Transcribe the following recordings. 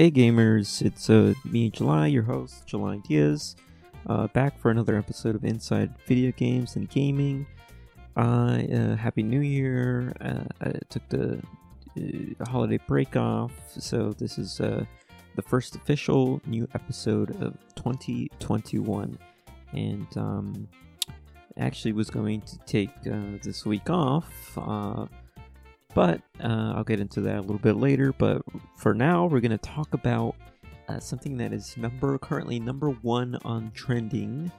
Hey gamers, it's uh, me, July, your host, July Diaz, uh, back for another episode of Inside Video Games and Gaming. Uh, uh, Happy New Year! Uh, I took the uh, holiday break off, so this is uh, the first official new episode of 2021. And um, actually was going to take this week off, but uh, I'll get into that a little bit later. But for now, we're going to talk about uh, something that is number currently number one on trending.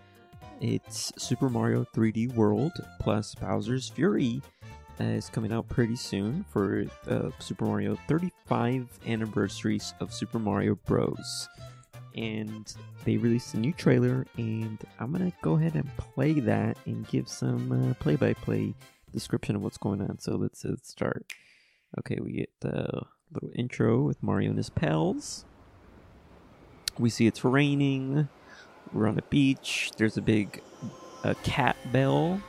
It's Super Mario 3D World plus Bowser's Fury uh, is coming out pretty soon for uh, Super Mario 35 anniversaries of Super Mario Bros. And they released a new trailer, and I'm gonna go ahead and play that and give some uh, play-by-play description of what's going on. So let's, let's start. Okay, we get the little intro with Mario and his pals. We see it's raining. We're on a beach. There's a big a cat bell.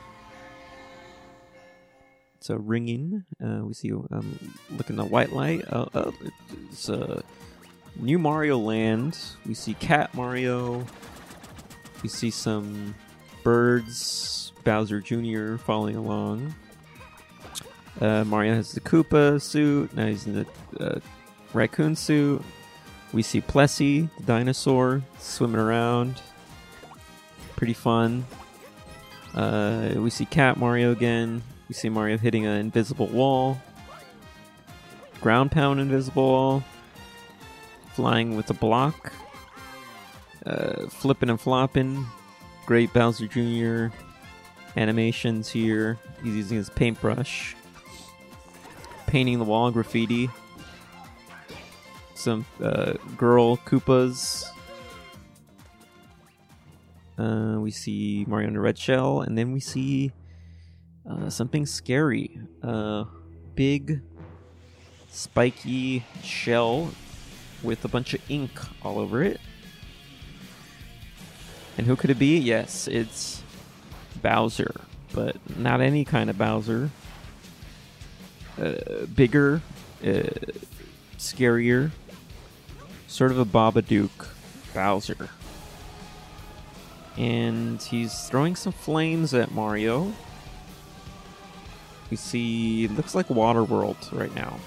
It's a ringing. Uh, we see um, look in the white light. Uh, uh, it's uh, new Mario Land. We see Cat Mario. We see some birds. Bowser Jr. following along. Uh, Mario has the Koopa suit. Now he's in the uh, raccoon suit. We see Plessie, the dinosaur, swimming around. Pretty fun. Uh, we see Cat Mario again. We see Mario hitting an invisible wall. Ground pound invisible wall. Flying with a block. Uh, flipping and flopping. Great Bowser Jr. animations here. He's using his paintbrush. Painting the wall graffiti. Some uh, girl Koopas. Uh, we see Mario in a red shell, and then we see uh, something scary. Uh, big, spiky shell with a bunch of ink all over it. And who could it be? Yes, it's Bowser, but not any kind of Bowser. Uh, bigger, uh, scarier, sort of a Babadook Bowser. And he's throwing some flames at Mario. We see, looks like Waterworld right now.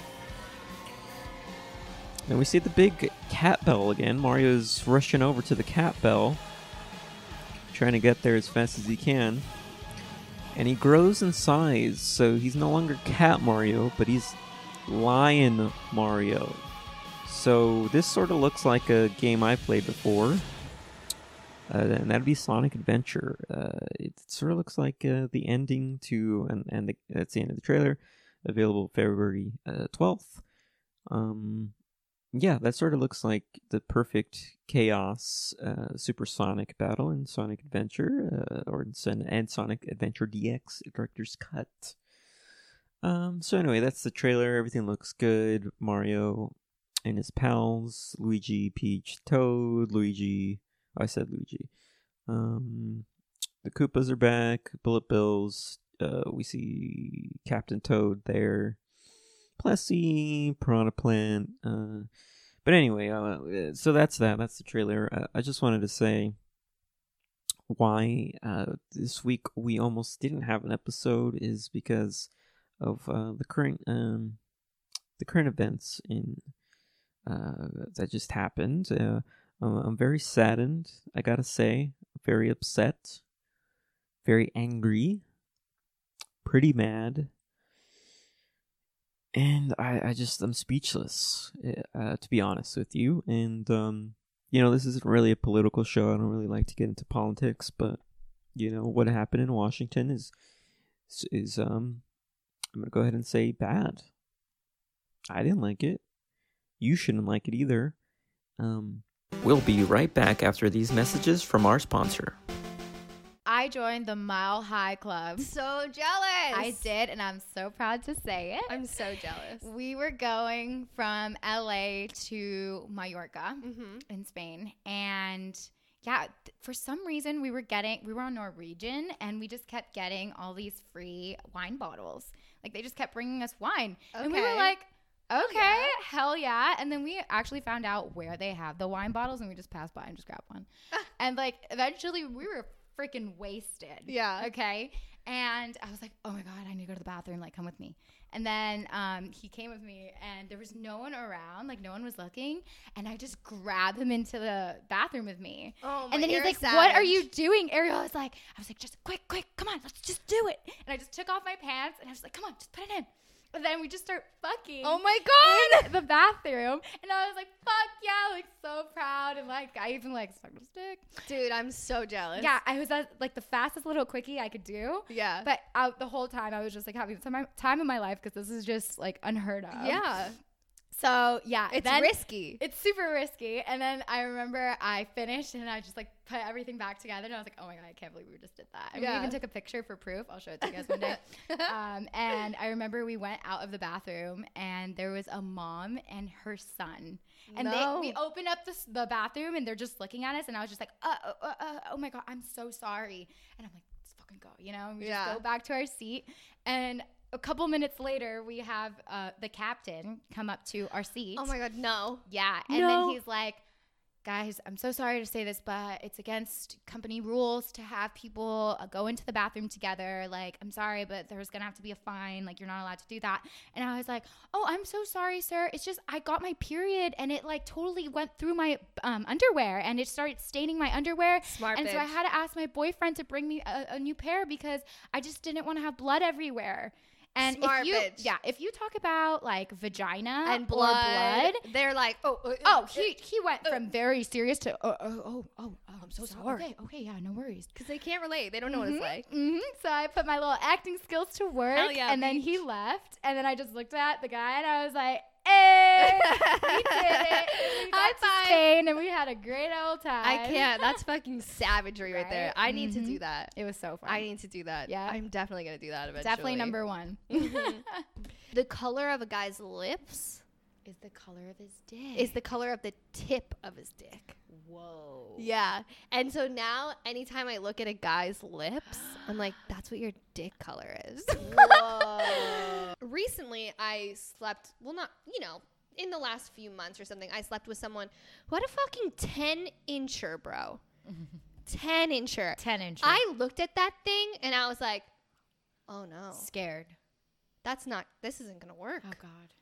And we see the big cat bell again. Mario's rushing over to the cat bell, trying to get there as fast as he can. And he grows in size, so he's no longer Cat Mario, but he's Lion Mario. So this sort of looks like a game I played before, uh, and that'd be Sonic Adventure. Uh, it sort of looks like uh, the ending to, and, and the, that's the end of the trailer, available February uh, twelfth. Um, yeah, that sort of looks like the perfect chaos uh, supersonic battle in Sonic Adventure, uh, or in Son- and Sonic Adventure DX Director's Cut. Um, so anyway, that's the trailer. Everything looks good. Mario and his pals, Luigi, Peach, Toad, Luigi. oh, I said Luigi. Um, the Koopas are back. Bullet Bills. Uh, we see Captain Toad there. Plessie, Piranha Plant. Uh, but anyway, uh, so that's that. That's the trailer. Uh, I just wanted to say why uh, this week we almost didn't have an episode is because of uh, the current um, the current events in uh, that just happened. I'm very saddened. I gotta say, very upset, very angry, pretty mad and I, I just I'm speechless uh, to be honest with you. And um, you know, this isn't really a political show. I don't really like to get into politics, but you know what happened in Washington is is um I'm gonna go ahead and say bad. I didn't like it. You shouldn't like it either. Um, we'll be right back after these messages from our sponsor. I joined the Mile High Club. So jealous. I did, and I'm so proud to say it. I'm so jealous. We were going from LA to Mallorca Mm-hmm. in Spain, and yeah, th- for some reason we were getting we were on Norwegian, and we just kept getting all these free wine bottles. Like they just kept bringing us wine, and we were like, Okay, yeah. hell yeah. And then we actually found out where they have the wine bottles and we just passed by and just grabbed one. and like eventually we were freaking wasted. Yeah. Okay. And I was like, oh my God, I need to go to the bathroom. Like, come with me. And then um, he came with me and there was no one around. Like, no one was looking. And I just grabbed him into the bathroom with me. Oh my and then he's like, "What are you doing?" Ariel was like, "I was like, just quick, quick, come on, let's just do it." And I just took off my pants and I was like, "Come on, just put it in." And then we just start fucking Oh my god. in the bathroom, and I was like, "Fuck yeah!" Like so proud, and like I even like sucked his dick. Dude, I'm so jealous. Yeah, I was at, like the fastest little quickie I could do. Yeah. But out the whole time, I was just like having the time, time of my life because this is just like unheard of. yeah. So yeah, It's risky. it's super risky. And then I remember I finished and I just like put everything back together and I was like, oh my God, I can't believe we just did that. And Yeah. we even took a picture for proof. I'll show it to you guys one day. um, and I remember we went out of the bathroom and there was a mom and her son. And No. they we opened up the, the bathroom and they're just looking at us. And I was just like, uh, uh, uh, uh, oh my God, I'm so sorry. And I'm like, let's fucking go, you know? And we Yeah. just go back to our seat. And a couple minutes later, we have uh, the captain come up to our seat. oh my god, no. Yeah. And No. then he's like, guys, I'm so sorry to say this, but it's against company rules to have people uh, go into the bathroom together. Like, I'm sorry, but there's going to have to be a fine. Like, you're not allowed to do that. And I was like, oh, I'm so sorry, sir. It's just I got my period and it like totally went through my um, underwear and it started staining my underwear. Smart and so I had to ask my boyfriend to bring me a, a new pair because I just didn't want to have blood everywhere. And Smart if you, bitch. yeah, if you talk about like vagina and blood, blood, They're like, oh, uh, Oh, uh, he he went from very serious to oh oh oh oh. I'm so sorry. Okay, okay, yeah, no worries. because they can't relate. They don't know what it's like. hmm So I put my little acting skills to work, Hell yeah, and then he left, and then I just looked at the guy, and I was like, "Hey, we did it! We High five. Spain, and we had a great old time." I can't. That's fucking savagery right, there. Right? I need to do that. It was so fun. I need to do that. Yeah. I'm definitely gonna do that eventually. Definitely number one mm-hmm. The color of a guy's lips is the color of his dick. is the color of the tip of his dick. whoa. Yeah. And so now, anytime I look at a guy's lips, I'm like, that's what your dick color is. Recently, I slept, well, not, you know, in the last few months or something, I slept with someone who had a fucking 10 incher, bro. 10 incher. Ten inches. I looked at that thing and I was like, oh no, scared. that's not, this isn't going to work. Oh God.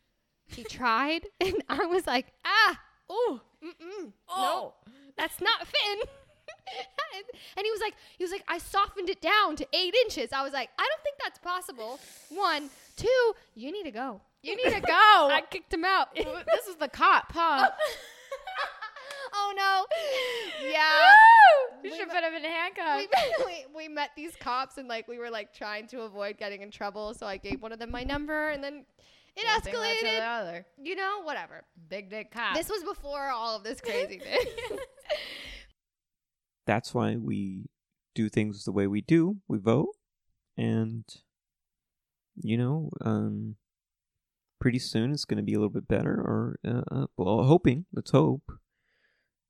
He tried and I was like, ah, oh, mm-mm, no, that's not fitting. and he was like, he was like, I softened it down to eight inches. I was like, I don't think that's possible. One, two, you need to go. You need to go. I kicked him out. this is the cop, huh? oh no. Yeah. You We should met- put him in handcuffs. we, we, we met these cops and like we were like trying to avoid getting in trouble. So I gave one of them my number and then it One thing led to the escalated. other. You know, whatever. Big dick cop. This was before all of this craziness. That's why we do things the way we do. We vote, and you know, um, pretty soon it's going to be a little bit better. Or uh, uh, well, hoping. Let's hope.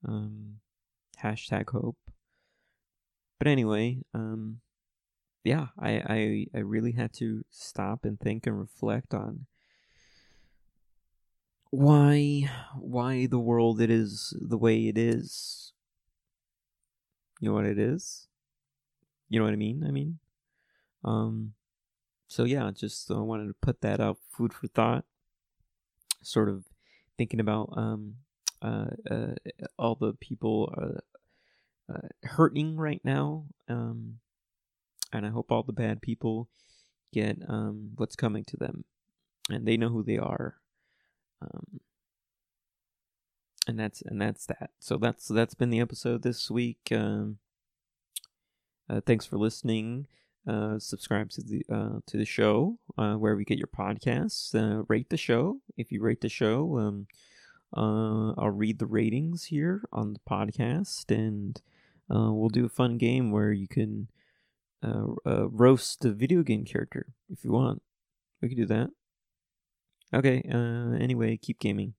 Um, hashtag hope. But anyway, um, yeah, I, I I really had to stop and think and reflect on why why the world it is the way it is. You know what it is? You know what I mean? I mean, um, so yeah, just uh, wanted to put that out, food for thought. Sort of thinking about um, uh, uh, all the people uh, uh, hurting right now, um, and I hope all the bad people get um what's coming to them, and they know who they are. Um, and that's and that's that. So that's that's been the episode this week. Um, uh, thanks for listening. Uh, subscribe to the uh, to the show uh, you get your podcasts. Uh, rate the show if you rate the show. Um, uh, I'll read the ratings here on the podcast, and uh, we'll do a fun game where you can uh, uh, roast a video game character if you want. We can do that. Okay. Uh, anyway, keep gaming.